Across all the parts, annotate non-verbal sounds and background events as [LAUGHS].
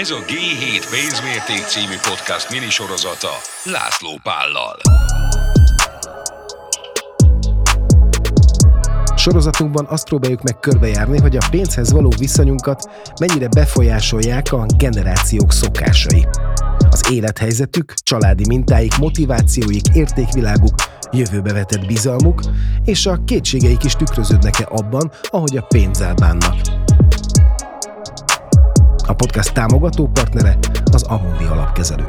Ez a G7 pénzmérték című podcast minisorozata László Pállal. Sorozatunkban azt próbáljuk meg körbejárni, hogy a pénzhez való viszonyunkat mennyire befolyásolják a generációk szokásai. Az élethelyzetük, családi mintáik, motivációik, értékviláguk, jövőbe vetett bizalmuk, és a kétségeik is tükröződnek-e abban, ahogy a pénzzel bánnak. A podcast támogató partnere az Amundi alapkezelő.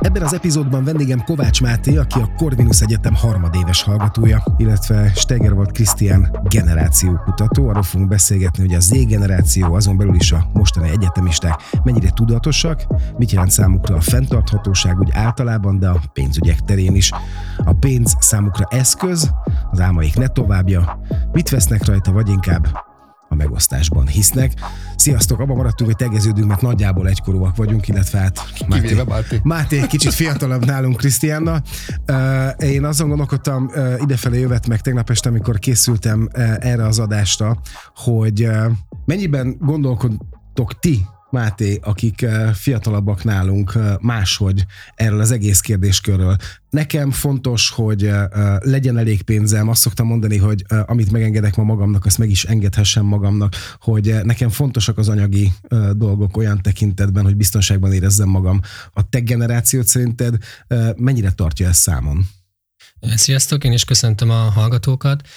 Ebben az epizódban vendégem Kovács Máté, aki a Corvinus Egyetem harmadéves hallgatója, illetve Steger volt Krisztián generációkutató. Arról fogunk beszélgetni, hogy a Z generáció, azon belül is a mostani egyetemisták mennyire tudatosak, mit jelent számukra a fenntarthatóság úgy általában, de a pénzügyek terén is. A pénz számukra eszköz, az álmaik ne továbbja, mit vesznek rajta, vagy inkább a megosztásban hisznek. Sziasztok, abban maradtunk, hogy tegeződünk, mert nagyjából egykorúak vagyunk, illetve hát Máté, Máté. Máté egy kicsit fiatalabb nálunk Krisztiánna. Én azon gondolkodtam idefelé jövet meg tegnap este, amikor készültem erre az adásra, hogy mennyiben gondolkodtok ti Máté, akik eh, fiatalabbak nálunk eh, máshogy erről az egész kérdéskörről. Nekem fontos, hogy eh, legyen elég pénzem. Azt szoktam mondani, hogy amit megengedek ma magamnak, azt meg is engedhessem magamnak, hogy nekem fontosak az anyagi dolgok olyan tekintetben, hogy biztonságban érezzem magam. A te generációt szerinted mennyire tartja ezt számon? Sziasztok, én is köszöntöm a hallgatókat.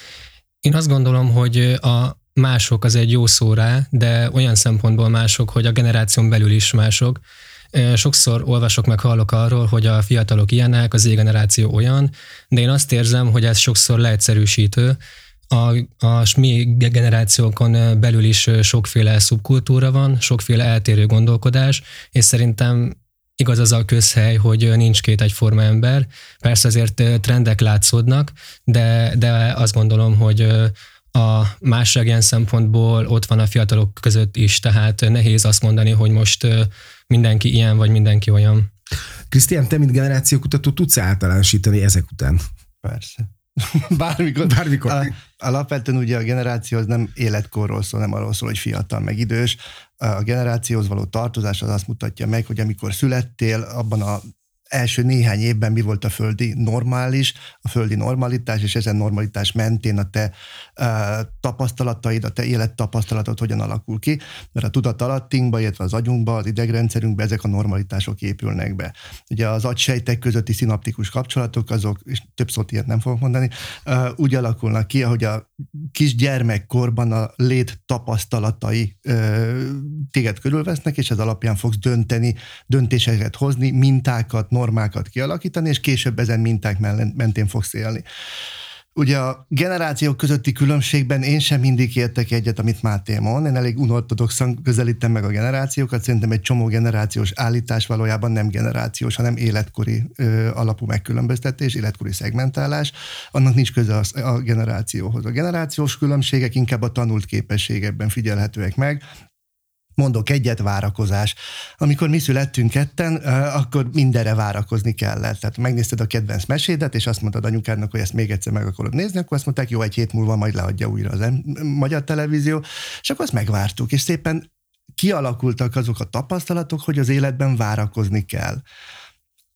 Én azt gondolom, hogy a mások az egy jó szó rá, de olyan szempontból mások, hogy a generáción belül is mások. Sokszor olvasok meg, hallok arról, hogy a fiatalok ilyenek, az generáció olyan, de én azt érzem, hogy ez sokszor leegyszerűsítő. A, a mi generációkon belül is sokféle szubkultúra van, sokféle eltérő gondolkodás, és szerintem igaz az a közhely, hogy nincs két egyforma ember. Persze azért trendek látszódnak, de, de azt gondolom, hogy a másság ilyen szempontból ott van a fiatalok között is, tehát nehéz azt mondani, hogy most mindenki ilyen, vagy mindenki olyan. Krisztián, te, mint generációkutató, tudsz általánosítani ezek után? Persze. [LAUGHS] Bármikor. Bármikor. Alapvetően ugye a generáció az nem életkorról szól, nem arról szól, hogy fiatal meg idős. A generációhoz való tartozás az azt mutatja meg, hogy amikor születtél, abban a első néhány évben mi volt a földi normális, a földi normalitás, és ezen normalitás mentén a te uh, tapasztalataid, a te élettapasztalatod hogyan alakul ki, mert a tudat alattinkba, illetve az agyunkba, az idegrendszerünkbe ezek a normalitások épülnek be. Ugye az agysejtek közötti szinaptikus kapcsolatok, azok, és több szót ilyet nem fogok mondani, uh, úgy alakulnak ki, ahogy a kis gyermekkorban a lét tapasztalatai uh, téged körülvesznek, és ez alapján fogsz dönteni, döntéseket hozni, mintákat, normákat kialakítani, és később ezen minták mentén fogsz élni. Ugye a generációk közötti különbségben én sem mindig értek egyet, amit Máté mond. Én elég unortodoxan közelítem meg a generációkat. Szerintem egy csomó generációs állítás valójában nem generációs, hanem életkori ö, alapú megkülönböztetés, életkori szegmentálás. Annak nincs köze a, a generációhoz. A generációs különbségek inkább a tanult képességekben figyelhetőek meg. Mondok egyet, várakozás. Amikor mi születtünk ketten, akkor mindenre várakozni kellett. Tehát megnézted a kedvenc mesédet, és azt mondtad anyukádnak, hogy ezt még egyszer meg akarod nézni, akkor azt mondták, jó, egy hét múlva majd leadja újra az magyar televízió, és akkor azt megvártuk, és szépen kialakultak azok a tapasztalatok, hogy az életben várakozni kell.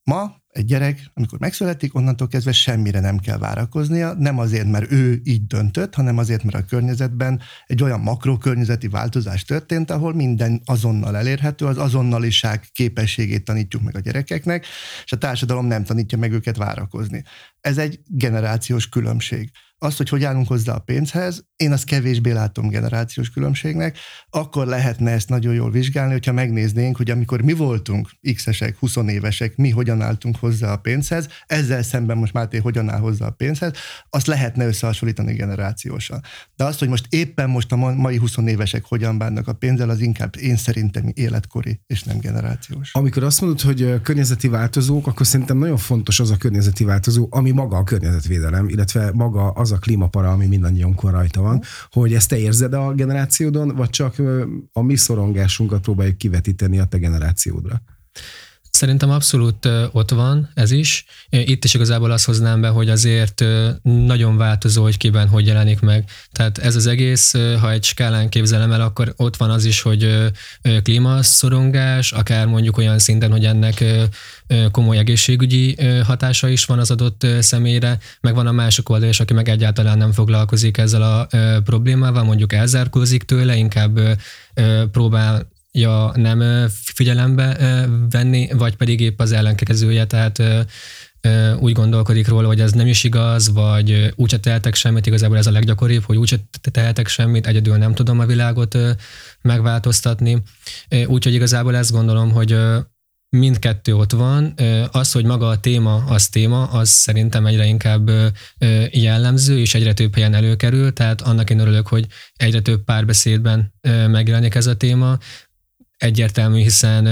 Ma egy gyerek, amikor megszületik, onnantól kezdve semmire nem kell várakoznia, nem azért, mert ő így döntött, hanem azért, mert a környezetben egy olyan makrokörnyezeti változás történt, ahol minden azonnal elérhető, az azonnaliság képességét tanítjuk meg a gyerekeknek, és a társadalom nem tanítja meg őket várakozni. Ez egy generációs különbség azt, hogy hogy állunk hozzá a pénzhez, én azt kevésbé látom generációs különbségnek, akkor lehetne ezt nagyon jól vizsgálni, hogyha megnéznénk, hogy amikor mi voltunk x-esek, 20 évesek, mi hogyan álltunk hozzá a pénzhez, ezzel szemben most Máté hogyan áll hozzá a pénzhez, azt lehetne összehasonlítani generációsan. De azt, hogy most éppen most a mai 20 évesek hogyan bánnak a pénzzel, az inkább én szerintem életkori, és nem generációs. Amikor azt mondod, hogy környezeti változók, akkor szerintem nagyon fontos az a környezeti változó, ami maga a környezetvédelem, illetve maga az az a klímapara, ami mindannyiunkon rajta van, hogy ezt te érzed a generációdon, vagy csak a mi szorongásunkat próbáljuk kivetíteni a te generációdra? Szerintem abszolút ott van ez is. Itt is igazából azt hoznám be, hogy azért nagyon változó, hogy kiben hogy jelenik meg. Tehát ez az egész, ha egy skálán képzelem el, akkor ott van az is, hogy klímaszorongás, akár mondjuk olyan szinten, hogy ennek komoly egészségügyi hatása is van az adott személyre, meg van a másik oldal is, aki meg egyáltalán nem foglalkozik ezzel a problémával, mondjuk elzárkózik tőle, inkább próbál ja nem figyelembe venni, vagy pedig épp az ellenkezője, tehát úgy gondolkodik róla, hogy ez nem is igaz, vagy úgyse tehetek semmit, igazából ez a leggyakoribb, hogy úgyse tehetek semmit, egyedül nem tudom a világot megváltoztatni. Úgyhogy igazából ezt gondolom, hogy mindkettő ott van. Az, hogy maga a téma az téma, az szerintem egyre inkább jellemző, és egyre több helyen előkerül, tehát annak én örülök, hogy egyre több párbeszédben megjelenik ez a téma, egyértelmű, hiszen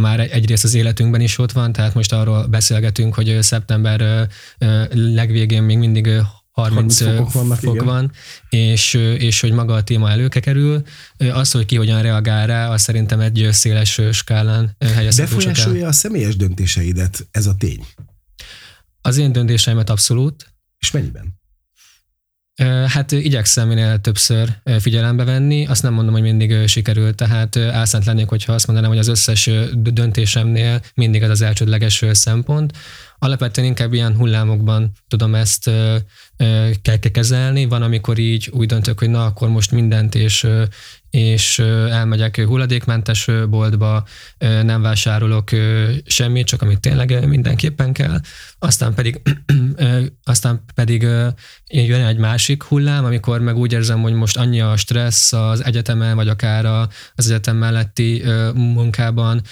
már egyrészt az életünkben is ott van, tehát most arról beszélgetünk, hogy szeptember legvégén még mindig 30, 30 fokok vannak, fok igen. van, és, és hogy maga a téma előke kerül. Az, hogy ki hogyan reagál rá, az szerintem egy széles skálán helyezhető. Befolyásolja a személyes döntéseidet ez a tény? Az én döntéseimet abszolút. És mennyiben? Hát igyekszem minél többször figyelembe venni, azt nem mondom, hogy mindig sikerült, tehát álszánt lennék, hogyha azt mondanám, hogy az összes döntésemnél mindig ez az elsődleges szempont. Alapvetően inkább ilyen hullámokban tudom ezt kell kezelni. Van, amikor így úgy döntök, hogy na, akkor most mindent és, és elmegyek hulladékmentes boltba, nem vásárolok semmit, csak amit tényleg mindenképpen kell. Aztán pedig, [CLEARS THROAT] aztán pedig jön egy másik hullám, amikor meg úgy érzem, hogy most annyi a stressz az egyetemen, vagy akár az egyetem melletti munkában,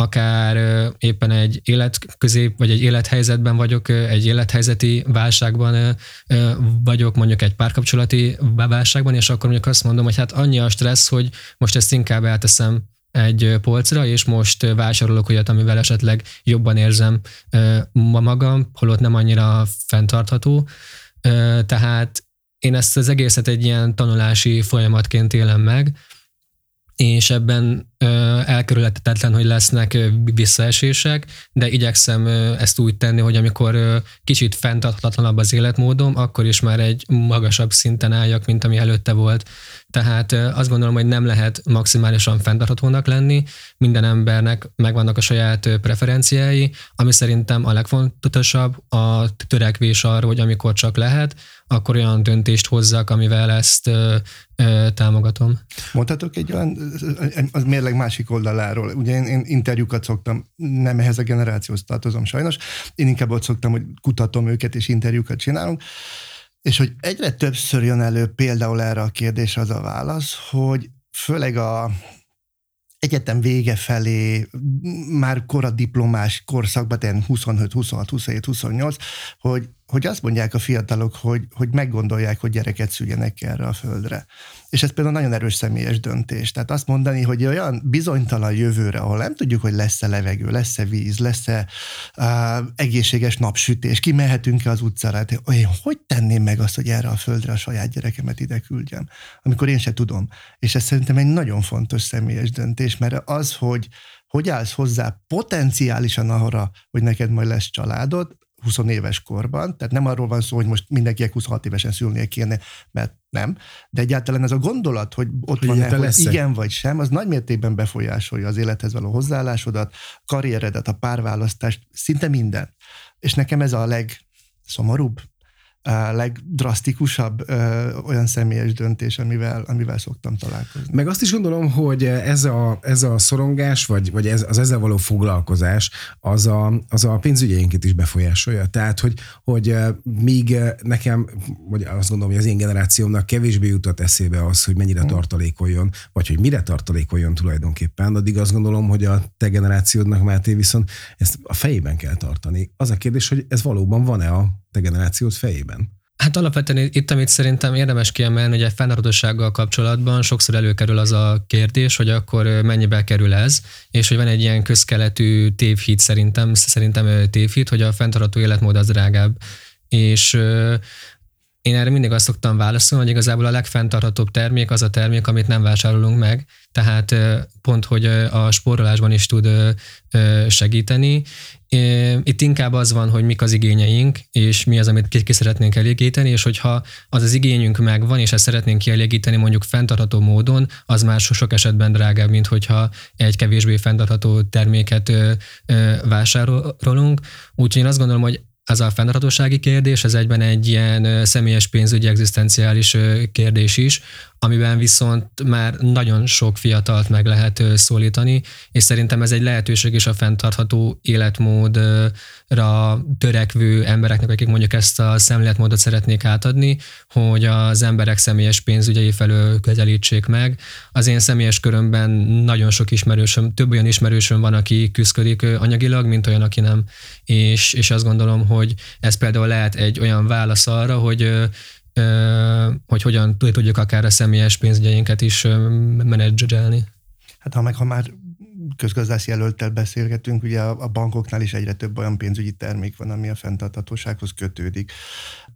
akár éppen egy életközép, vagy egy élethelyzetben vagyok, egy élethelyzeti válságban vagyok, mondjuk egy párkapcsolati válságban, és akkor mondjuk azt mondom, hogy hát annyi a stressz, hogy most ezt inkább elteszem egy polcra, és most vásárolok olyat, amivel esetleg jobban érzem ma magam, holott nem annyira fenntartható. Tehát én ezt az egészet egy ilyen tanulási folyamatként élem meg, és ebben elkerülhetetlen, hogy lesznek visszaesések, de igyekszem ezt úgy tenni, hogy amikor kicsit fenntarthatlanabb az életmódom, akkor is már egy magasabb szinten álljak, mint ami előtte volt. Tehát azt gondolom, hogy nem lehet maximálisan fenntarthatónak lenni, minden embernek megvannak a saját preferenciái, ami szerintem a legfontosabb a törekvés arra, hogy amikor csak lehet, akkor olyan döntést hozzak, amivel ezt ö, ö, támogatom. Mondhatok egy olyan, az mérleg másik oldaláról. Ugye én, én interjúkat szoktam, nem ehhez a generációhoz tartozom sajnos, én inkább ott szoktam, hogy kutatom őket és interjúkat csinálunk, és hogy egyre többször jön elő például erre a kérdésre az a válasz, hogy főleg a egyetem vége felé, már koradiplomás korszakban, 25, 26, 27, 28, hogy hogy azt mondják a fiatalok, hogy, hogy meggondolják, hogy gyereket szüljenek erre a földre. És ez például nagyon erős személyes döntés. Tehát azt mondani, hogy olyan bizonytalan jövőre, ahol nem tudjuk, hogy lesz-e levegő, lesz-e víz, lesz-e uh, egészséges napsütés, kimehetünk-e az utcára, hát én hogy tenném meg azt, hogy erre a földre a saját gyerekemet ide küldjem, amikor én se tudom. És ez szerintem egy nagyon fontos személyes döntés, mert az, hogy hogy állsz hozzá potenciálisan arra, hogy neked majd lesz családod, 20 éves korban, tehát nem arról van szó, hogy most mindenkinek 26 évesen szülnie kéne, mert nem, de egyáltalán ez a gondolat, hogy ott van hogy igen vagy sem, az nagy mértékben befolyásolja az élethez való hozzáállásodat, karrieredet, a párválasztást, szinte minden. És nekem ez a legszomorúbb, legdrasztikusabb ö, olyan személyes döntés, amivel, amivel szoktam találkozni. Meg azt is gondolom, hogy ez a, ez a szorongás, vagy, vagy ez, az ezzel való foglalkozás, az a, az a pénzügyeinket is befolyásolja. Tehát, hogy, hogy míg nekem, vagy azt gondolom, hogy az én generációmnak kevésbé jutott eszébe az, hogy mennyire tartalékoljon, vagy hogy mire tartalékoljon tulajdonképpen, addig azt gondolom, hogy a te generációdnak, Máté, viszont ezt a fejében kell tartani. Az a kérdés, hogy ez valóban van-e a te generációd fejében? Hát alapvetően itt, amit szerintem érdemes kiemelni, hogy a fennmaradósággal kapcsolatban sokszor előkerül az a kérdés, hogy akkor mennyibe kerül ez, és hogy van egy ilyen közkeletű tévhit szerintem, szerintem tévhit, hogy a fenntartható életmód az drágább. És Én erre mindig azt szoktam válaszolni, hogy igazából a legfenntarthatóbb termék az a termék, amit nem vásárolunk meg, tehát pont, hogy a spórolásban is tud segíteni. Itt inkább az van, hogy mik az igényeink, és mi az, amit ki szeretnénk elégíteni, és hogyha az az igényünk megvan, és ezt szeretnénk kielégíteni mondjuk fenntartható módon, az már sok esetben drágább, mint hogyha egy kevésbé fenntartható terméket vásárolunk. Úgyhogy én azt gondolom, hogy ez a fenntarthatósági kérdés, ez egyben egy ilyen személyes pénzügyi egzisztenciális kérdés is, amiben viszont már nagyon sok fiatalt meg lehet szólítani, és szerintem ez egy lehetőség is a fenntartható életmódra törekvő embereknek, akik mondjuk ezt a szemléletmódot szeretnék átadni, hogy az emberek személyes pénzügyei felől közelítsék meg. Az én személyes körömben nagyon sok ismerősöm, több olyan ismerősöm van, aki küzdik anyagilag, mint olyan, aki nem. És, és azt gondolom, hogy ez például lehet egy olyan válasz arra, hogy hogy hogyan tudjuk akár a személyes pénzügyeinket is menedzselni. Hát ha meg ha már közgazdász jelöltel beszélgetünk, ugye a bankoknál is egyre több olyan pénzügyi termék van, ami a fenntarthatósághoz kötődik.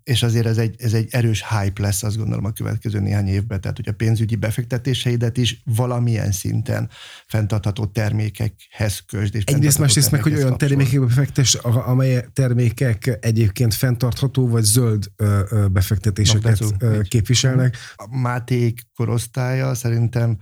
És azért ez egy, ez egy erős hype lesz, azt gondolom a következő néhány évben. Tehát, hogy a pénzügyi befektetéseidet is valamilyen szinten fenntartható termékekhez kösd. És Egyrészt másrészt meg, hogy olyan termékekbe befektes, amely termékek egyébként fenntartható vagy zöld befektetéseket képviselnek. A Máték korosztálya szerintem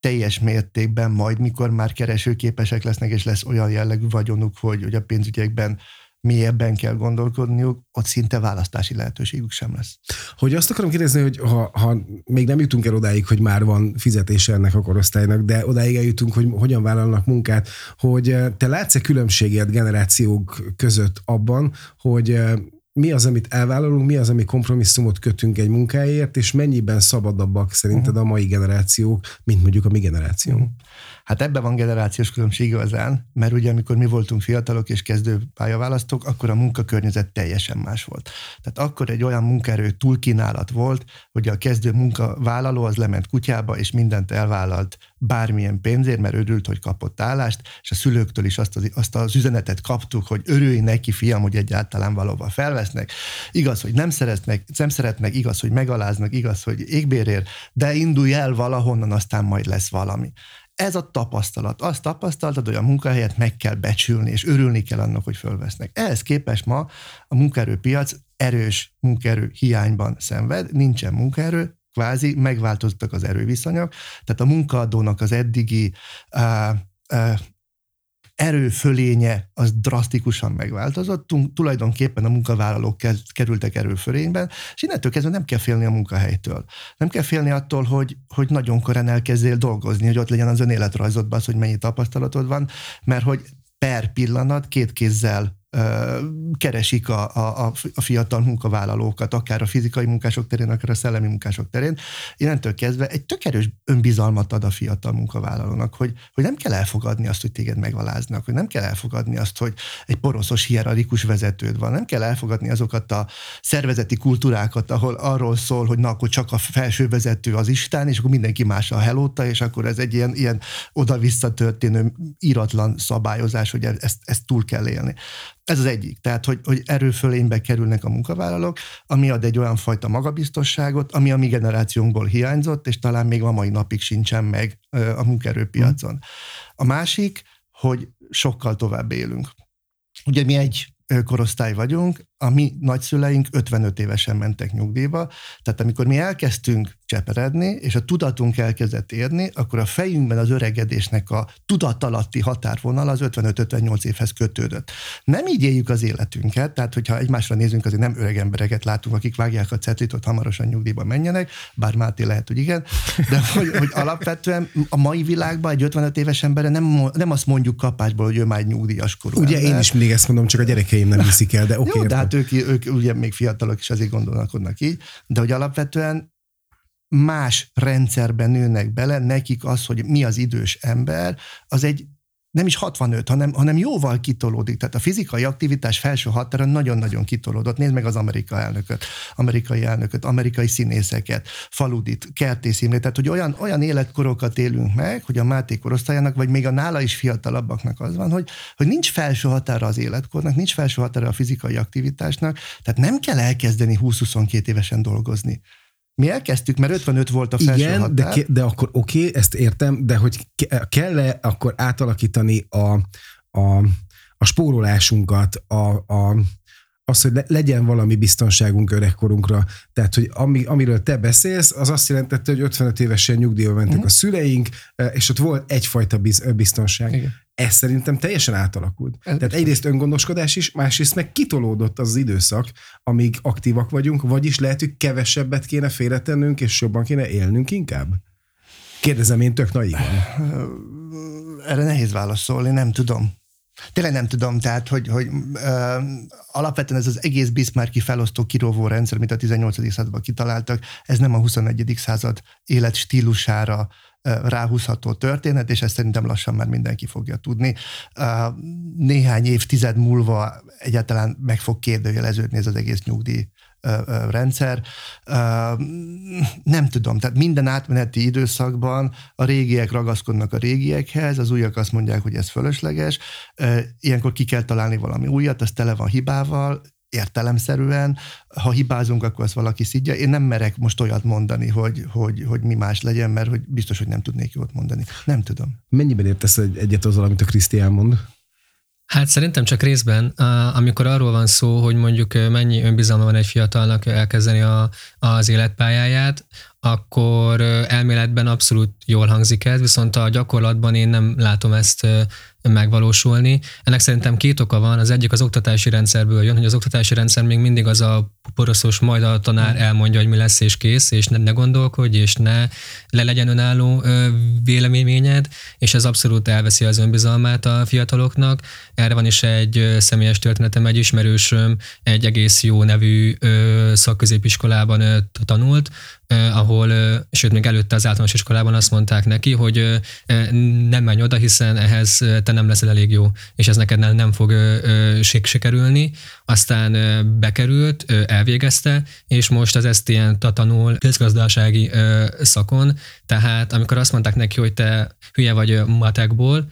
teljes mértékben majd, mikor már keresőképesek lesznek, és lesz olyan jellegű vagyonuk, hogy, hogy a pénzügyekben mélyebben kell gondolkodniuk, ott szinte választási lehetőségük sem lesz. Hogy azt akarom kérdezni, hogy ha, ha még nem jutunk el odáig, hogy már van fizetése ennek a korosztálynak, de odáig eljutunk, hogy hogyan vállalnak munkát, hogy eh, te látsz-e különbséget generációk között abban, hogy eh, mi az, amit elvállalunk, mi az, ami kompromisszumot kötünk egy munkáért, és mennyiben szabadabbak szerinted a mai generációk, mint mondjuk a mi generációnk? Hát ebben van generációs különbség igazán, mert ugye amikor mi voltunk fiatalok és kezdő pályaválasztók, akkor a munkakörnyezet teljesen más volt. Tehát akkor egy olyan munkaerő túlkínálat volt, hogy a kezdő munkavállaló az lement kutyába, és mindent elvállalt bármilyen pénzért, mert örült, hogy kapott állást, és a szülőktől is azt az, azt az üzenetet kaptuk, hogy örülj neki, fiam, hogy egyáltalán valóban felvesznek. Igaz, hogy nem szeretnek, nem szeretnek, igaz, hogy megaláznak, igaz, hogy égbérért, de indulj el valahonnan, aztán majd lesz valami. Ez a tapasztalat. Azt tapasztaltad, hogy a munkahelyet meg kell becsülni, és örülni kell annak, hogy fölvesznek. Ehhez képest ma a munkaerőpiac erős munkaerő hiányban szenved, nincsen munkaerő, kvázi megváltoztak az erőviszonyok, tehát a munkaadónak az eddigi uh, uh, erőfölénye az drasztikusan megváltozott, tulajdonképpen a munkavállalók kerültek erőfölényben, és innentől kezdve nem kell félni a munkahelytől. Nem kell félni attól, hogy, hogy nagyon korán elkezdél dolgozni, hogy ott legyen az ön életrajzodban az, hogy mennyi tapasztalatod van, mert hogy per pillanat két kézzel keresik a, a, a fiatal munkavállalókat, akár a fizikai munkások terén, akár a szellemi munkások terén. Innentől kezdve egy tök erős önbizalmat ad a fiatal munkavállalónak, hogy, hogy nem kell elfogadni azt, hogy téged megaláznak, hogy nem kell elfogadni azt, hogy egy poroszos hierarchikus vezetőd van, nem kell elfogadni azokat a szervezeti kultúrákat, ahol arról szól, hogy na, akkor csak a felső vezető az Isten, és akkor mindenki más a helóta, és akkor ez egy ilyen, ilyen oda-vissza történő íratlan szabályozás, hogy ezt, ezt túl kell élni. Ez az egyik. Tehát, hogy, hogy erőfölénybe kerülnek a munkavállalók, ami ad egy olyan fajta magabiztosságot, ami a mi generációnkból hiányzott, és talán még a mai napig sincsen meg a munkaerőpiacon. A másik, hogy sokkal tovább élünk. Ugye mi egy korosztály vagyunk, a mi nagyszüleink 55 évesen mentek nyugdíjba, tehát amikor mi elkezdtünk cseperedni, és a tudatunk elkezdett érni, akkor a fejünkben az öregedésnek a tudatalatti határvonal az 55-58 évhez kötődött. Nem így éljük az életünket, tehát hogyha egymásra nézünk, azért nem öreg embereket látunk, akik vágják a cetlit, hogy hamarosan nyugdíjba menjenek, bár Máté lehet, hogy igen, de hogy, hogy alapvetően a mai világban egy 55 éves emberre nem, nem azt mondjuk kapásból, hogy ő már egy nyugdíjas korú Ugye ember. én is mindig ezt mondom, csak a gyerekeim nem hiszik el, de oké. Okay, Jó, de hát ők, ők ugye még fiatalok is azért gondolkodnak így, de hogy alapvetően más rendszerben nőnek bele, nekik az, hogy mi az idős ember, az egy nem is 65, hanem, hanem jóval kitolódik. Tehát a fizikai aktivitás felső határa nagyon-nagyon kitolódott. Nézd meg az amerikai elnököt, amerikai elnököt, amerikai színészeket, Faludit, Kertész. Tehát, hogy olyan, olyan életkorokat élünk meg, hogy a Máté korosztályának, vagy még a nála is fiatalabbaknak az van, hogy, hogy nincs felső határa az életkornak, nincs felső határa a fizikai aktivitásnak, tehát nem kell elkezdeni 20-22 évesen dolgozni. Mi elkezdtük, mert 55 volt a felső Igen, határ. de, de akkor oké, okay, ezt értem, de hogy ke- kell-e akkor átalakítani a, a, a spórolásunkat, a, a, az, hogy legyen valami biztonságunk öregkorunkra. Tehát, hogy ami, amiről te beszélsz, az azt jelentette, hogy 55 évesen nyugdíjba mentek uh-huh. a szüleink, és ott volt egyfajta biztonság. Igen ez szerintem teljesen átalakult. Ez Tehát egyrészt öngondoskodás is, másrészt meg kitolódott az, az időszak, amíg aktívak vagyunk, vagyis lehet, hogy kevesebbet kéne félretennünk, és jobban kéne élnünk inkább? Kérdezem én tök naivan. Erre nehéz válaszolni, nem tudom. Tényleg nem tudom, tehát, hogy, hogy ö, alapvetően ez az egész Bismarcki felosztó kirovó rendszer, amit a 18. században kitaláltak, ez nem a 21. század életstílusára ráhúzható történet, és ezt szerintem lassan már mindenki fogja tudni. Néhány évtized múlva egyáltalán meg fog kérdőjeleződni ez az egész nyugdíj rendszer. Nem tudom, tehát minden átmeneti időszakban a régiek ragaszkodnak a régiekhez, az újak azt mondják, hogy ez fölösleges, ilyenkor ki kell találni valami újat, az tele van hibával, értelemszerűen, ha hibázunk, akkor azt valaki szidja. Én nem merek most olyat mondani, hogy, hogy, hogy mi más legyen, mert hogy biztos, hogy nem tudnék jót mondani. Nem tudom. Mennyiben értesz egyet azzal, amit a Krisztián mond? Hát szerintem csak részben, amikor arról van szó, hogy mondjuk mennyi önbizalma van egy fiatalnak elkezdeni a, az életpályáját, akkor elméletben abszolút jól hangzik ez, viszont a gyakorlatban én nem látom ezt megvalósulni. Ennek szerintem két oka van. Az egyik az oktatási rendszerből jön, hogy az oktatási rendszer még mindig az a poroszos, majd a tanár elmondja, hogy mi lesz és kész, és ne, ne gondolkodj, és ne le legyen önálló véleményed, és ez abszolút elveszi az önbizalmát a fiataloknak. Erre van is egy személyes történetem, egy ismerősöm egy egész jó nevű szakközépiskolában tanult, ahol, sőt, még előtte az általános iskolában azt mondták neki, hogy nem menj oda, hiszen ehhez te nem leszel elég jó, és ez neked nem, fog sikerülni. Aztán bekerült, elvégezte, és most az ilyen tanul közgazdasági szakon, tehát amikor azt mondták neki, hogy te hülye vagy matekból,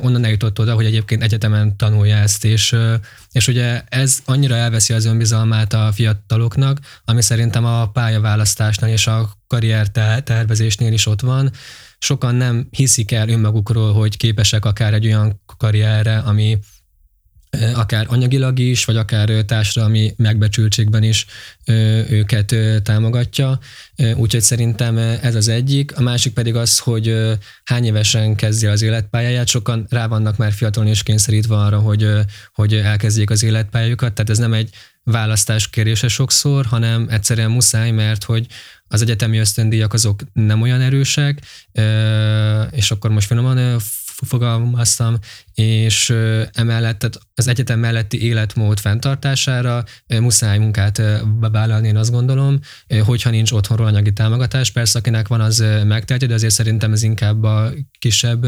onnan eljutott oda, hogy egyébként egyetemen tanulja ezt, és, és ugye ez annyira elveszi az önbizalmát a fiataloknak, ami szerintem a pályaválasztásnál és a karrier tervezésnél is ott van. Sokan nem hiszik el önmagukról, hogy képesek akár egy olyan karrierre, ami akár anyagilag is, vagy akár társadalmi megbecsültségben is őket támogatja. Úgyhogy szerintem ez az egyik. A másik pedig az, hogy hány évesen kezdi az életpályáját. Sokan rá vannak már fiatalon és kényszerítve arra, hogy, hogy elkezdjék az életpályájukat. Tehát ez nem egy választás kérése sokszor, hanem egyszerűen muszáj, mert hogy az egyetemi ösztöndíjak azok nem olyan erősek, és akkor most finoman fogalmaztam, és emellett tehát az egyetem melletti életmód fenntartására muszáj munkát vállalni, én azt gondolom, hogyha nincs otthonról anyagi támogatás. Persze, akinek van, az megtehető, de azért szerintem ez inkább a kisebb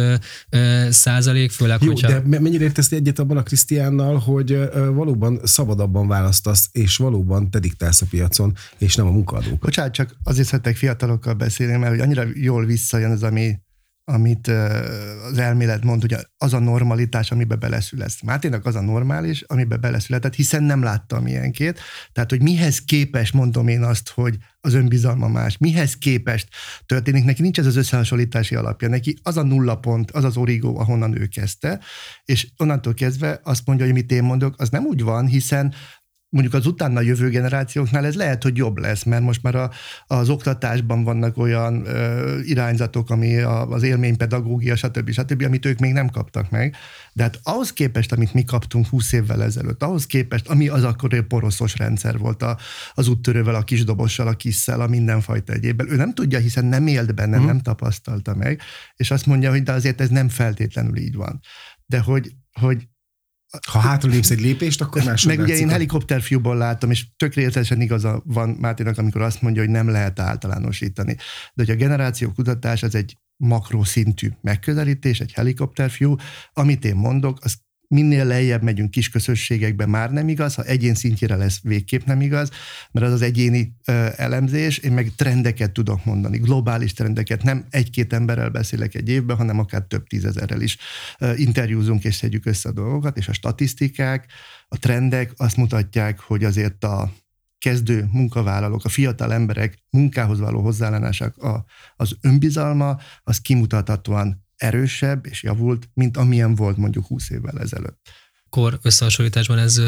százalék, főleg, Jó, hogyha... de mennyire értesz egyet abban a Krisztiánnal, hogy valóban szabadabban választasz, és valóban te diktálsz a piacon, és nem a munkadók. Bocsánat, csak azért szeretek fiatalokkal beszélni, mert hogy annyira jól visszajön az, ami amit az elmélet mond, hogy az a normalitás, amiben beleszületsz. Máténak az a normális, amiben beleszületett, hiszen nem láttam ilyenkét. Tehát, hogy mihez képes, mondom én azt, hogy az önbizalma más, mihez képest történik, neki nincs ez az összehasonlítási alapja, neki az a nulla pont, az az origó, ahonnan ő kezdte, és onnantól kezdve azt mondja, hogy amit én mondok, az nem úgy van, hiszen mondjuk az utána jövő generációknál ez lehet, hogy jobb lesz, mert most már a, az oktatásban vannak olyan ö, irányzatok, ami a, az élménypedagógia, stb. stb., amit ők még nem kaptak meg. De hát ahhoz képest, amit mi kaptunk 20 évvel ezelőtt, ahhoz képest, ami az akkor egy poroszos rendszer volt a, az úttörővel, a kis dobossal, a kisszel, a mindenfajta egyébben. Ő nem tudja, hiszen nem élt benne, mm. nem tapasztalta meg, és azt mondja, hogy de azért ez nem feltétlenül így van. De hogy, hogy ha hátra lépsz egy lépést, akkor más. Meg ugye én helikopterfiúból láttam, és tökéletesen igaza van Máténak, amikor azt mondja, hogy nem lehet általánosítani. De hogy a generáció kutatás az egy makroszintű megközelítés, egy helikopterfiú. Amit én mondok, az minél lejjebb megyünk kis közösségekbe, már nem igaz, ha egyén szintjére lesz, végképp nem igaz, mert az az egyéni ö, elemzés, én meg trendeket tudok mondani, globális trendeket, nem egy-két emberrel beszélek egy évben, hanem akár több tízezerrel is. Ö, interjúzunk és szedjük össze a dolgokat, és a statisztikák, a trendek azt mutatják, hogy azért a kezdő munkavállalók, a fiatal emberek munkához való hozzáállásának a, az önbizalma, az kimutathatóan erősebb és javult, mint amilyen volt mondjuk 20 évvel ezelőtt. Kor összehasonlításban ez,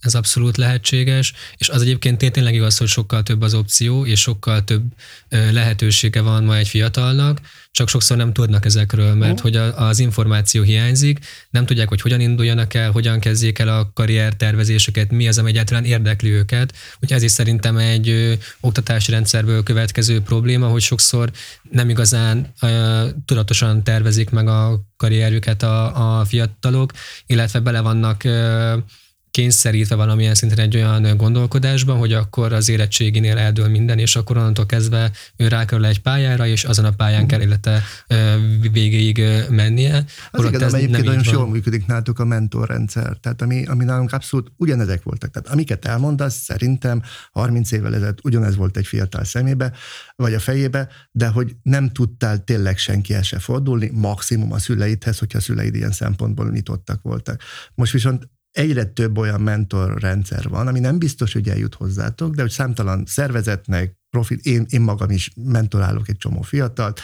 ez abszolút lehetséges, és az egyébként tényleg igaz, hogy sokkal több az opció, és sokkal több lehetősége van ma egy fiatalnak, csak sokszor nem tudnak ezekről, mert hogy az információ hiányzik, nem tudják, hogy hogyan induljanak el, hogyan kezdjék el a karriertervezéseket, mi az, ami egyáltalán érdekli őket. Úgyhogy ez is szerintem egy oktatási rendszerből következő probléma, hogy sokszor nem igazán ö, tudatosan tervezik meg a karrierjüket a, a fiatalok, illetve bele vannak ö, kényszerítve valamilyen szinten egy olyan gondolkodásban, hogy akkor az érettséginél eldől minden, és akkor onnantól kezdve ő rákerül egy pályára, és azon a pályán kell élete végéig mennie. Az igaz, egyébként nagyon jól működik nálatok a mentorrendszer, tehát ami, ami nálunk abszolút ugyanezek voltak. Tehát amiket elmondasz, szerintem 30 évvel ezelőtt ugyanez volt egy fiatal szemébe, vagy a fejébe, de hogy nem tudtál tényleg senkihez se fordulni, maximum a szüleidhez, hogyha a szüleid ilyen szempontból nyitottak voltak. Most viszont egyre több olyan mentorrendszer van, ami nem biztos, hogy eljut hozzátok, de hogy számtalan szervezetnek, profit, én, én magam is mentorálok egy csomó fiatalt,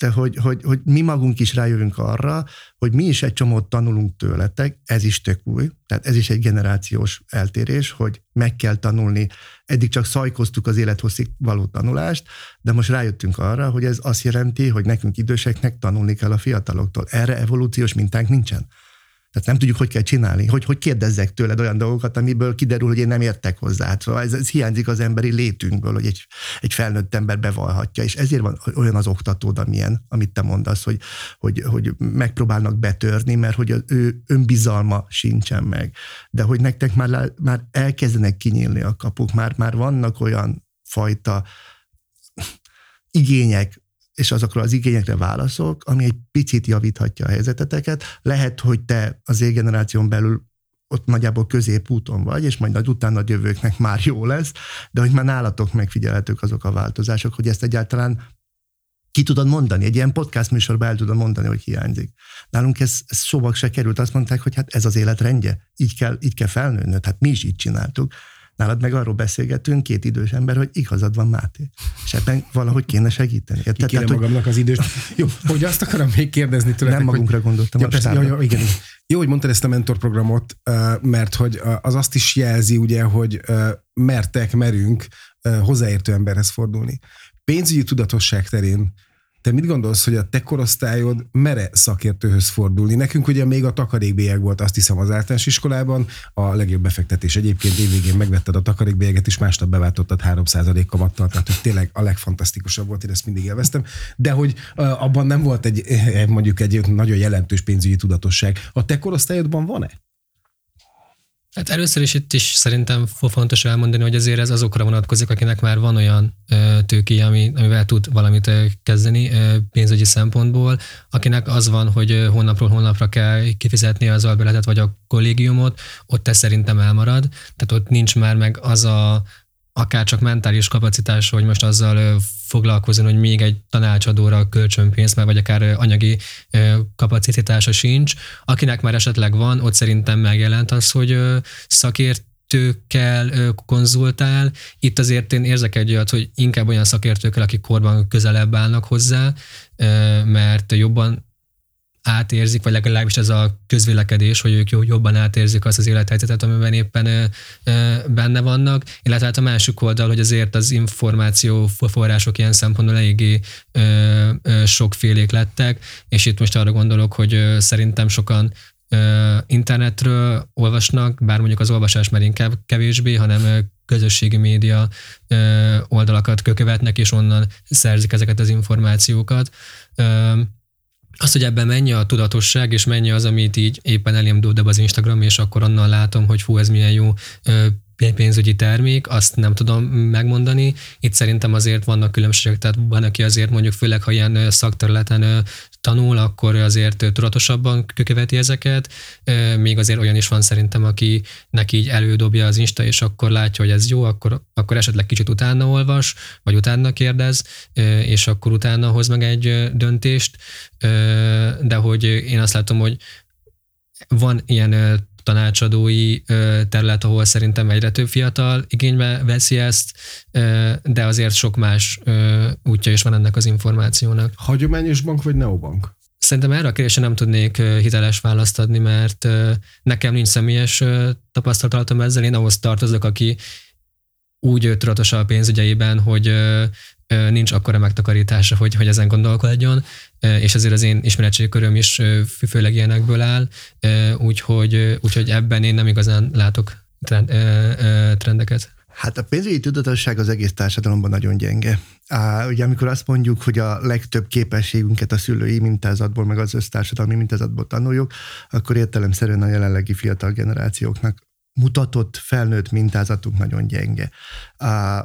de hogy, hogy, hogy mi magunk is rájövünk arra, hogy mi is egy csomót tanulunk tőletek, ez is tök új, tehát ez is egy generációs eltérés, hogy meg kell tanulni, eddig csak szajkoztuk az élethosszig való tanulást, de most rájöttünk arra, hogy ez azt jelenti, hogy nekünk időseknek tanulni kell a fiataloktól. Erre evolúciós mintánk nincsen. Tehát nem tudjuk, hogy kell csinálni, hogy, hogy kérdezzek tőled olyan dolgokat, amiből kiderül, hogy én nem értek hozzá. Szóval ez, ez hiányzik az emberi létünkből, hogy egy, egy felnőtt ember bevallhatja, és ezért van olyan az oktatód, amilyen, amit te mondasz, hogy, hogy, hogy megpróbálnak betörni, mert hogy az ő önbizalma sincsen meg. De hogy nektek már, már elkezdenek kinyílni a kapuk, már, már vannak olyan fajta igények, és azokról az igényekre válaszok, ami egy picit javíthatja a helyzeteteket. Lehet, hogy te az égeneráción belül ott nagyjából középúton vagy, és majd utána jövőknek már jó lesz, de hogy már nálatok megfigyelhetők azok a változások, hogy ezt egyáltalán ki tudod mondani, egy ilyen podcast műsorban el tudod mondani, hogy hiányzik. Nálunk ez, ez szóval se került, azt mondták, hogy hát ez az életrendje, így kell, így kell felnőnöd, hát mi is így csináltuk. Nálad meg arról beszélgetünk, két idős ember, hogy igazad van, Máté. És ebben valahogy kéne segíteni. Érted? Kéne magamnak az idős. Jó, hogy azt akarom még kérdezni tőletek, Nem magunkra hogy... gondoltam. Ja, persze, jó, jó, igen. Jó, hogy mondtad ezt a mentorprogramot, mert hogy az azt is jelzi, ugye, hogy mertek, merünk hozzáértő emberhez fordulni. Pénzügyi tudatosság terén te mit gondolsz, hogy a te korosztályod mere szakértőhöz fordulni? Nekünk ugye még a takarékbélyeg volt, azt hiszem az általános iskolában, a legjobb befektetés. Egyébként évvégén megvetted a takarékbélyeget, és másnap beváltottad 3% kamattal, tehát hogy tényleg a legfantasztikusabb volt, én ezt mindig élveztem. De hogy abban nem volt egy, mondjuk egy nagyon jelentős pénzügyi tudatosság. A te korosztályodban van-e? Hát először is itt is szerintem fontos elmondani, hogy azért ez azokra vonatkozik, akinek már van olyan tőké, ami, amivel tud valamit kezdeni pénzügyi szempontból, akinek az van, hogy hónapról hónapra kell kifizetni az albérletet vagy a kollégiumot, ott ez szerintem elmarad, tehát ott nincs már meg az a akár csak mentális kapacitás, hogy most azzal foglalkozni, hogy még egy tanácsadóra kölcsönpénzt, mert vagy akár anyagi kapacitása sincs. Akinek már esetleg van, ott szerintem megjelent az, hogy szakért szakértőkkel konzultál. Itt azért én érzek egy olyat, hogy inkább olyan szakértőkkel, akik korban közelebb állnak hozzá, mert jobban átérzik, vagy legalábbis ez a közvélekedés, hogy ők jobban átérzik azt az élethelyzetet, amiben éppen benne vannak, illetve hát a másik oldal, hogy azért az információ források ilyen szempontból eléggé sokfélék lettek, és itt most arra gondolok, hogy szerintem sokan internetről olvasnak, bár mondjuk az olvasás már inkább kevésbé, hanem közösségi média oldalakat követnek, és onnan szerzik ezeket az információkat az, hogy ebben mennyi a tudatosság, és mennyi az, amit így éppen elém dobd az Instagram, és akkor onnan látom, hogy fú, ez milyen jó pénzügyi termék, azt nem tudom megmondani. Itt szerintem azért vannak különbségek, tehát van, aki azért mondjuk főleg, ha ilyen szakterületen tanul, akkor azért tudatosabban követi ezeket, még azért olyan is van szerintem, aki neki így elődobja az Insta, és akkor látja, hogy ez jó, akkor, akkor esetleg kicsit utána olvas, vagy utána kérdez, és akkor utána hoz meg egy döntést, de hogy én azt látom, hogy van ilyen tanácsadói terület, ahol szerintem egyre több fiatal igénybe veszi ezt, de azért sok más útja is van ennek az információnak. Hagyományos bank vagy neobank? Szerintem erre a kérdésre nem tudnék hiteles választ adni, mert nekem nincs személyes tapasztalatom ezzel, én ahhoz tartozok, aki úgy tudatos a pénzügyeiben, hogy nincs akkora megtakarítása, hogy, hogy ezen gondolkodjon, és ezért az én ismeretségköröm is főleg ilyenekből áll, úgyhogy, úgyhogy ebben én nem igazán látok trendeket. Hát a pénzügyi tudatosság az egész társadalomban nagyon gyenge. Á, ugye amikor azt mondjuk, hogy a legtöbb képességünket a szülői mintázatból, meg az össztársadalmi mintázatból tanuljuk, akkor értelemszerűen a jelenlegi fiatal generációknak mutatott felnőtt mintázatunk nagyon gyenge. Á,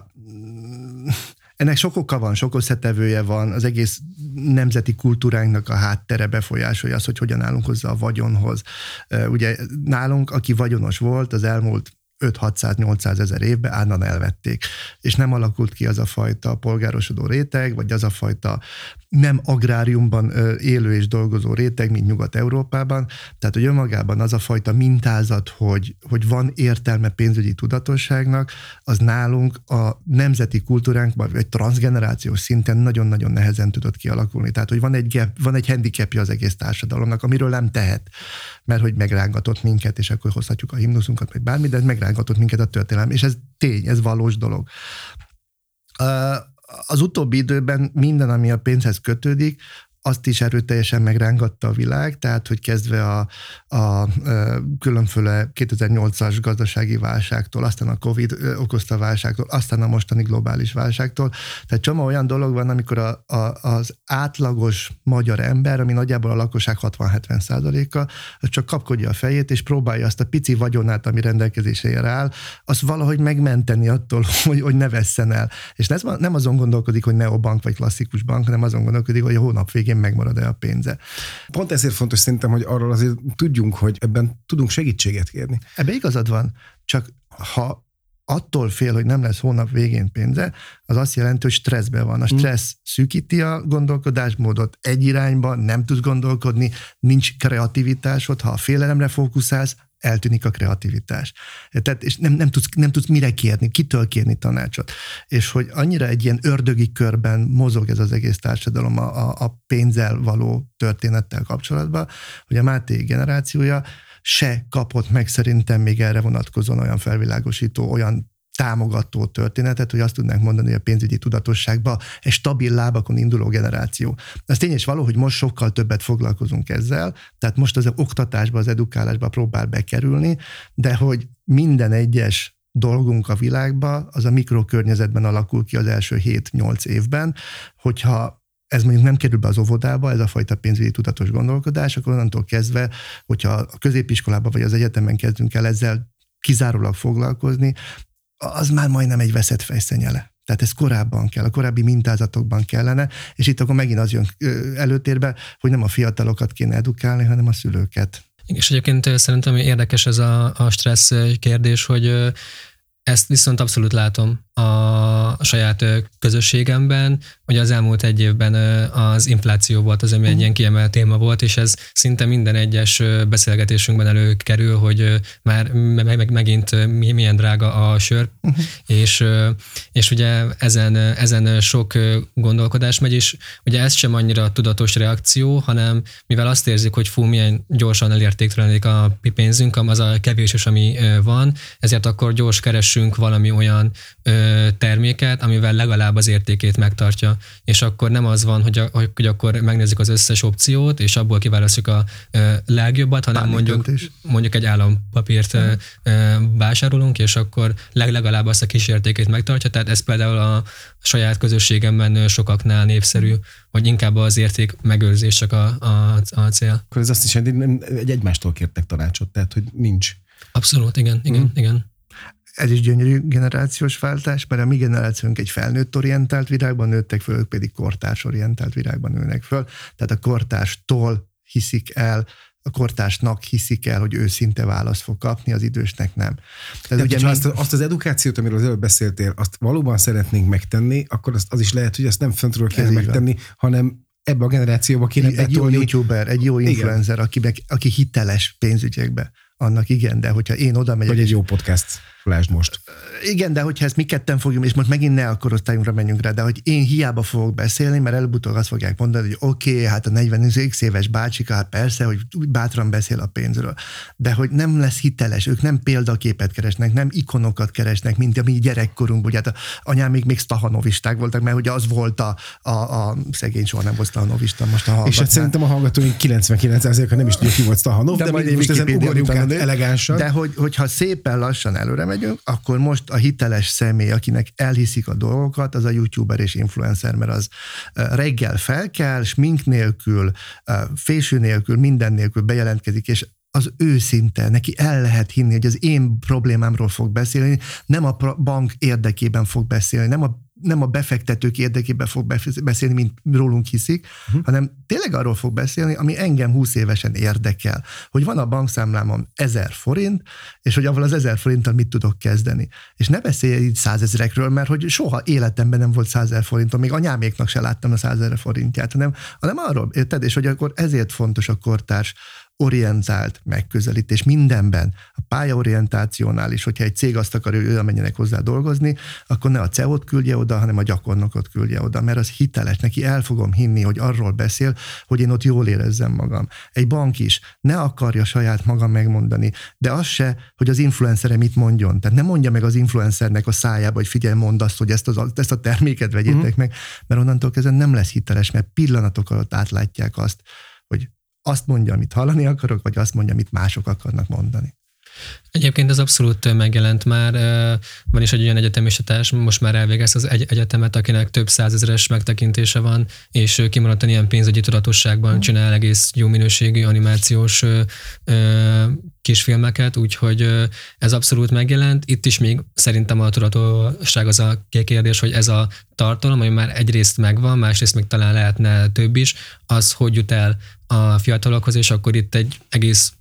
ennek sok oka van, sok összetevője van, az egész nemzeti kultúránknak a háttere befolyásolja az, hogy hogyan állunk hozzá a vagyonhoz. Ugye nálunk, aki vagyonos volt, az elmúlt 5-600-800 ezer évben ánnan elvették. És nem alakult ki az a fajta polgárosodó réteg, vagy az a fajta nem agráriumban élő és dolgozó réteg, mint Nyugat-Európában. Tehát, hogy önmagában az a fajta mintázat, hogy, hogy van értelme pénzügyi tudatosságnak, az nálunk a nemzeti kultúránkban, vagy transgenerációs szinten nagyon-nagyon nehezen tudott kialakulni. Tehát, hogy van egy, gap, van egy handicapja az egész társadalomnak, amiről nem tehet, mert hogy megrángatott minket, és akkor hozhatjuk a himnuszunkat, vagy bármi, de megrángatott minket a történelem, és ez tény, ez valós dolog. Uh, az utóbbi időben minden, ami a pénzhez kötődik, azt is erőteljesen megrángatta a világ, tehát hogy kezdve a, a, különféle 2008-as gazdasági válságtól, aztán a Covid okozta válságtól, aztán a mostani globális válságtól. Tehát csomó olyan dolog van, amikor a, a, az átlagos magyar ember, ami nagyjából a lakosság 60-70 százaléka, az csak kapkodja a fejét, és próbálja azt a pici vagyonát, ami rendelkezésére áll, azt valahogy megmenteni attól, [LAUGHS] hogy, hogy ne vesszen el. És nem azon gondolkodik, hogy neobank vagy klasszikus bank, hanem azon gondolkodik, hogy a hónap végén végén megmarad-e a pénze. Pont ezért fontos szerintem, hogy arról azért tudjunk, hogy ebben tudunk segítséget kérni. Ebbe igazad van, csak ha attól fél, hogy nem lesz hónap végén pénze, az azt jelenti, hogy stresszben van. A hm. stressz szűkíti a gondolkodásmódot egy irányba, nem tudsz gondolkodni, nincs kreativitásod, ha a félelemre fókuszálsz, eltűnik a kreativitás. Tehát, és nem, nem, tudsz, nem tudsz mire kérni, kitől kérni tanácsot. És hogy annyira egy ilyen ördögi körben mozog ez az egész társadalom a, a pénzzel való történettel kapcsolatban, hogy a Máté generációja se kapott meg szerintem még erre vonatkozóan olyan felvilágosító, olyan támogató történetet, hogy azt tudnánk mondani, hogy a pénzügyi tudatosságba egy stabil lábakon induló generáció. Az tény és való, hogy most sokkal többet foglalkozunk ezzel, tehát most az oktatásba, az edukálásba próbál bekerülni, de hogy minden egyes dolgunk a világba, az a mikrokörnyezetben alakul ki az első 7-8 évben, hogyha ez mondjuk nem kerül be az óvodába, ez a fajta pénzügyi tudatos gondolkodás, akkor onnantól kezdve, hogyha a középiskolában vagy az egyetemen kezdünk el ezzel kizárólag foglalkozni, az már majdnem egy veszett fejszenyele. Tehát ez korábban kell, a korábbi mintázatokban kellene, és itt akkor megint az jön előtérbe, hogy nem a fiatalokat kéne edukálni, hanem a szülőket. És egyébként szerintem érdekes ez a, a stressz kérdés, hogy ezt viszont abszolút látom a saját közösségemben. Ugye az elmúlt egy évben az infláció volt az, ami egy mhm. ilyen kiemelt téma volt, és ez szinte minden egyes beszélgetésünkben előkerül, hogy már meg, megint milyen drága a sör, uh-huh. és, és ugye ezen, ezen sok gondolkodás megy, és ugye ez sem annyira tudatos reakció, hanem mivel azt érzik, hogy fú, milyen gyorsan elértéktelenik a pénzünk, az a kevés is, ami van, ezért akkor gyors keressünk valami olyan terméket, amivel legalább az értékét megtartja. És akkor nem az van, hogy, a, hogy akkor megnézzük az összes opciót, és abból kiválasztjuk a legjobbat, hanem Bármi mondjuk, mondjuk egy állampapírt vásárolunk, és akkor legalább azt a kis értékét megtartja. Tehát ez például a saját közösségemben sokaknál népszerű, hogy inkább az érték megőrzés csak a, a, a cél. Akkor ez azt is hogy egymástól kértek tanácsot, tehát hogy nincs. Abszolút, igen, igen, hmm. igen ez is gyönyörű generációs váltás, mert a mi generációnk egy felnőtt orientált világban nőttek föl, ők pedig kortárs orientált világban nőnek föl. Tehát a kortárstól hiszik el, a kortársnak hiszik el, hogy őszinte választ fog kapni, az idősnek nem. Tehát ugye mi... azt, azt az edukációt, amiről az előbb beszéltél, azt valóban szeretnénk megtenni, akkor az, az is lehet, hogy ezt nem föntről kéne megtenni, van. hanem ebbe a generációba kéne Egy jó youtuber, egy jó influencer, aki, aki hiteles pénzügyekbe, annak igen, de hogyha én oda megyek... Vagy egy jó podcast lásd most. Igen, de hogyha ezt mi ketten fogjuk, és most megint ne a korosztályunkra menjünk rá, de hogy én hiába fogok beszélni, mert előbb-utóbb azt fogják mondani, hogy oké, okay, hát a 40 éves bácsika, hát persze, hogy bátran beszél a pénzről, de hogy nem lesz hiteles, ők nem példaképet keresnek, nem ikonokat keresnek, mint a mi gyerekkorunkban, ugye hát a anyám még, még stahanovisták voltak, mert ugye az volt a, a, a szegény soha nem volt stahanovista, most a És hát szerintem a hallgatóink 99%-a nem is tudja, ki volt stahanov, de, de majd most ezen ugorjunk át elegánsan. De hogy, hogyha szépen lassan előre megy, megyünk, akkor most a hiteles személy, akinek elhiszik a dolgokat, az a youtuber és influencer, mert az reggel felkel, smink nélkül, fésű nélkül, minden nélkül bejelentkezik, és az őszinte, neki el lehet hinni, hogy az én problémámról fog beszélni, nem a bank érdekében fog beszélni, nem a nem a befektetők érdekében fog beszélni, mint rólunk hiszik, uh-huh. hanem tényleg arról fog beszélni, ami engem 20 évesen érdekel. Hogy van a bankszámlámon 1000 forint, és hogy avval az 1000 forinttal mit tudok kezdeni. És ne beszélj így százezerekről, mert hogy soha életemben nem volt százezer forintom, még anyáméknak se láttam a százezer forintját, hanem, hanem arról, érted? És hogy akkor ezért fontos a kortárs orientált megközelítés mindenben, a pályaorientációnál is, hogyha egy cég azt akar, hogy oda menjenek hozzá dolgozni, akkor ne a CEO-t küldje oda, hanem a gyakornokot küldje oda, mert az hiteles, neki el fogom hinni, hogy arról beszél, hogy én ott jól érezzem magam. Egy bank is ne akarja saját maga megmondani, de az se, hogy az influencere mit mondjon. Tehát nem mondja meg az influencernek a szájába, hogy figyelj, mondd azt, hogy ezt, az, ezt a terméket vegyétek uh-huh. meg, mert onnantól kezdve nem lesz hiteles, mert pillanatok alatt átlátják azt, hogy azt mondja, amit hallani akarok, vagy azt mondja, amit mások akarnak mondani. Egyébként ez abszolút megjelent már. Van is egy olyan egyetemista társ, most már elvégez az egy- egyetemet, akinek több százezeres megtekintése van, és kimaradtan ilyen pénzügyi tudatosságban mm. csinál egész jó minőségű animációs kisfilmeket, úgyhogy ez abszolút megjelent. Itt is még szerintem a tudatosság az a kérdés, hogy ez a tartalom, ami már egyrészt megvan, másrészt még talán lehetne több is, az hogy jut el a fiatalokhoz, és akkor itt egy egész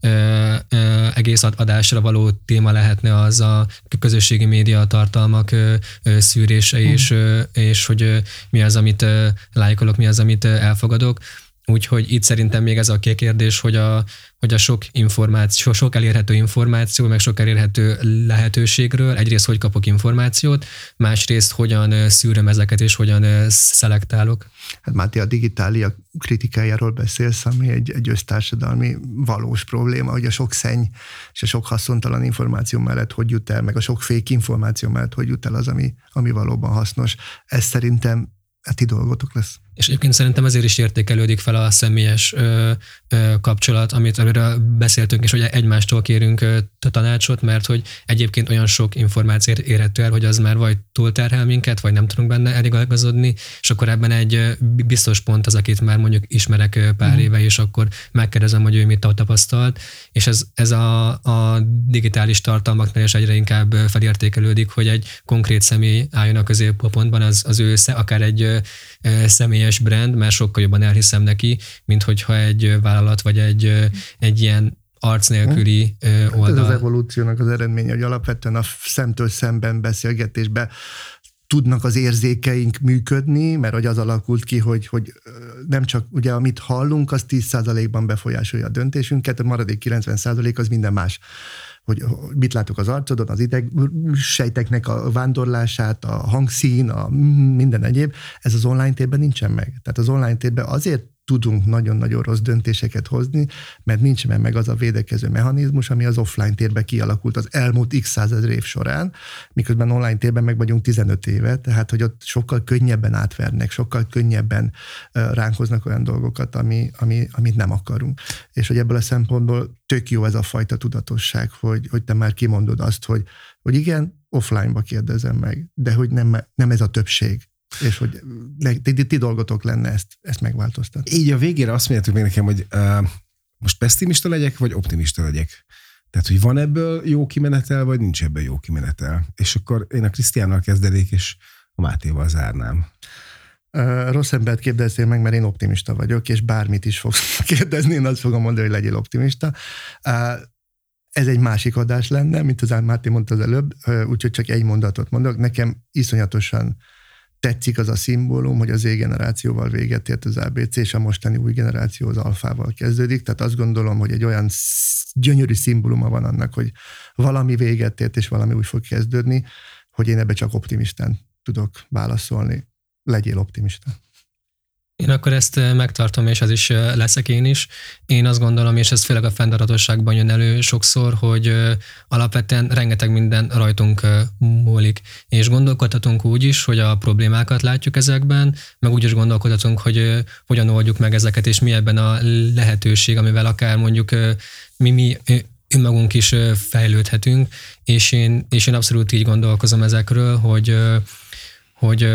ö, ö, egész adásra való téma lehetne az a közösségi média tartalmak ö, ö, szűrése, mm. és, ö, és hogy ö, mi az, amit ö, lájkolok, mi az, amit ö, elfogadok. Úgyhogy itt szerintem még ez a kérdés, hogy a, hogy a sok információ, sok elérhető információ, meg sok elérhető lehetőségről egyrészt hogy kapok információt, másrészt hogyan szűröm ezeket, és hogyan szelektálok. Hát Máté, a digitália kritikájáról beszélsz, ami egy, egy össztársadalmi valós probléma, hogy a sok szenny és a sok haszontalan információ mellett hogy jut el, meg a sok fék információ mellett hogy jut el az, ami, ami valóban hasznos. Ez szerintem a ti dolgotok lesz. És egyébként szerintem ezért is értékelődik fel a személyes ö, ö, kapcsolat, amit amiről beszéltünk, és hogy egymástól kérünk ö, tanácsot, mert hogy egyébként olyan sok információ érhető el, hogy az már vagy túlterhel minket, vagy nem tudunk benne eligazodni, és akkor ebben egy biztos pont az, akit már mondjuk ismerek pár mm. éve, és akkor megkérdezem, hogy ő mit tapasztalt, és ez, ez a, a digitális tartalmaknál is egyre inkább felértékelődik, hogy egy konkrét személy álljon a középpontban, az, az ő akár egy személyes brand, mert sokkal jobban elhiszem neki, mint hogyha egy vállalat vagy egy, egy ilyen arc nélküli oldal. Ez az evolúciónak az eredménye, hogy alapvetően a szemtől szemben beszélgetésbe tudnak az érzékeink működni, mert hogy az alakult ki, hogy, hogy nem csak ugye amit hallunk, az 10%-ban befolyásolja a döntésünket, a maradék 90% az minden más hogy mit látok az arcodon, az ideg sejteknek a vándorlását, a hangszín, a minden egyéb, ez az online térben nincsen meg. Tehát az online térben azért tudunk nagyon-nagyon rossz döntéseket hozni, mert nincs meg az a védekező mechanizmus, ami az offline térben kialakult az elmúlt x százezer év során, miközben online térben meg vagyunk 15 éve, tehát hogy ott sokkal könnyebben átvernek, sokkal könnyebben ránk hoznak olyan dolgokat, ami, ami, amit nem akarunk. És hogy ebből a szempontból tök jó ez a fajta tudatosság, hogy, hogy te már kimondod azt, hogy, hogy igen, offline-ba kérdezem meg, de hogy nem, nem ez a többség és hogy ti, ti dolgotok lenne ezt, ezt megváltoztatni. Így a végére azt mondjátok még nekem, hogy uh, most pessimista legyek, vagy optimista legyek. Tehát, hogy van ebből jó kimenetel, vagy nincs ebből jó kimenetel. És akkor én a Krisztiánnal kezdenék, és a Mátéval zárnám. Uh, rossz embert kérdeztél meg, mert én optimista vagyok, és bármit is fogsz [LAUGHS] kérdezni, én azt fogom mondani, hogy legyél optimista. Uh, ez egy másik adás lenne, mint az Máté mondta az előbb, úgyhogy csak egy mondatot mondok. Nekem iszonyatosan tetszik az a szimbólum, hogy az Z-generációval véget ért az ABC, és a mostani új generáció az alfával kezdődik. Tehát azt gondolom, hogy egy olyan gyönyörű szimbóluma van annak, hogy valami véget ért, és valami úgy fog kezdődni, hogy én ebbe csak optimistán tudok válaszolni. Legyél optimista. Én akkor ezt megtartom, és az is leszek én is. Én azt gondolom, és ez főleg a fenntarthatóságban jön elő sokszor, hogy alapvetően rengeteg minden rajtunk múlik. És gondolkodhatunk úgy is, hogy a problémákat látjuk ezekben, meg úgy is gondolkodhatunk, hogy hogyan oldjuk meg ezeket, és mi ebben a lehetőség, amivel akár mondjuk mi, mi önmagunk is fejlődhetünk, és én, és én abszolút így gondolkozom ezekről, hogy, hogy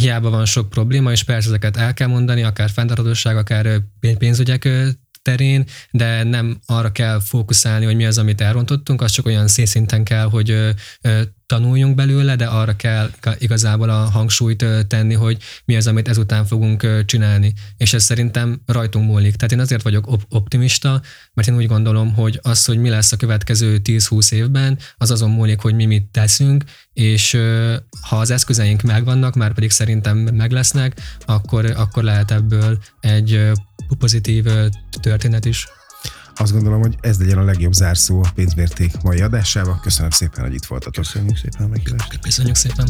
hiába van sok probléma, és persze ezeket el kell mondani, akár fenntarthatóság, akár pénzügyek terén, de nem arra kell fókuszálni, hogy mi az, amit elrontottunk, az csak olyan szénszinten kell, hogy tanuljunk belőle, de arra kell igazából a hangsúlyt tenni, hogy mi az, amit ezután fogunk csinálni. És ez szerintem rajtunk múlik. Tehát én azért vagyok op- optimista, mert én úgy gondolom, hogy az, hogy mi lesz a következő 10-20 évben, az azon múlik, hogy mi mit teszünk, és ha az eszközeink megvannak, már pedig szerintem meg lesznek, akkor, akkor lehet ebből egy pozitív történet is. Azt gondolom, hogy ez legyen a legjobb zárszó a pénzmérték mai adásával. Köszönöm szépen, hogy itt voltatok. Köszönjük szépen a meghívást. Köszönjük szépen.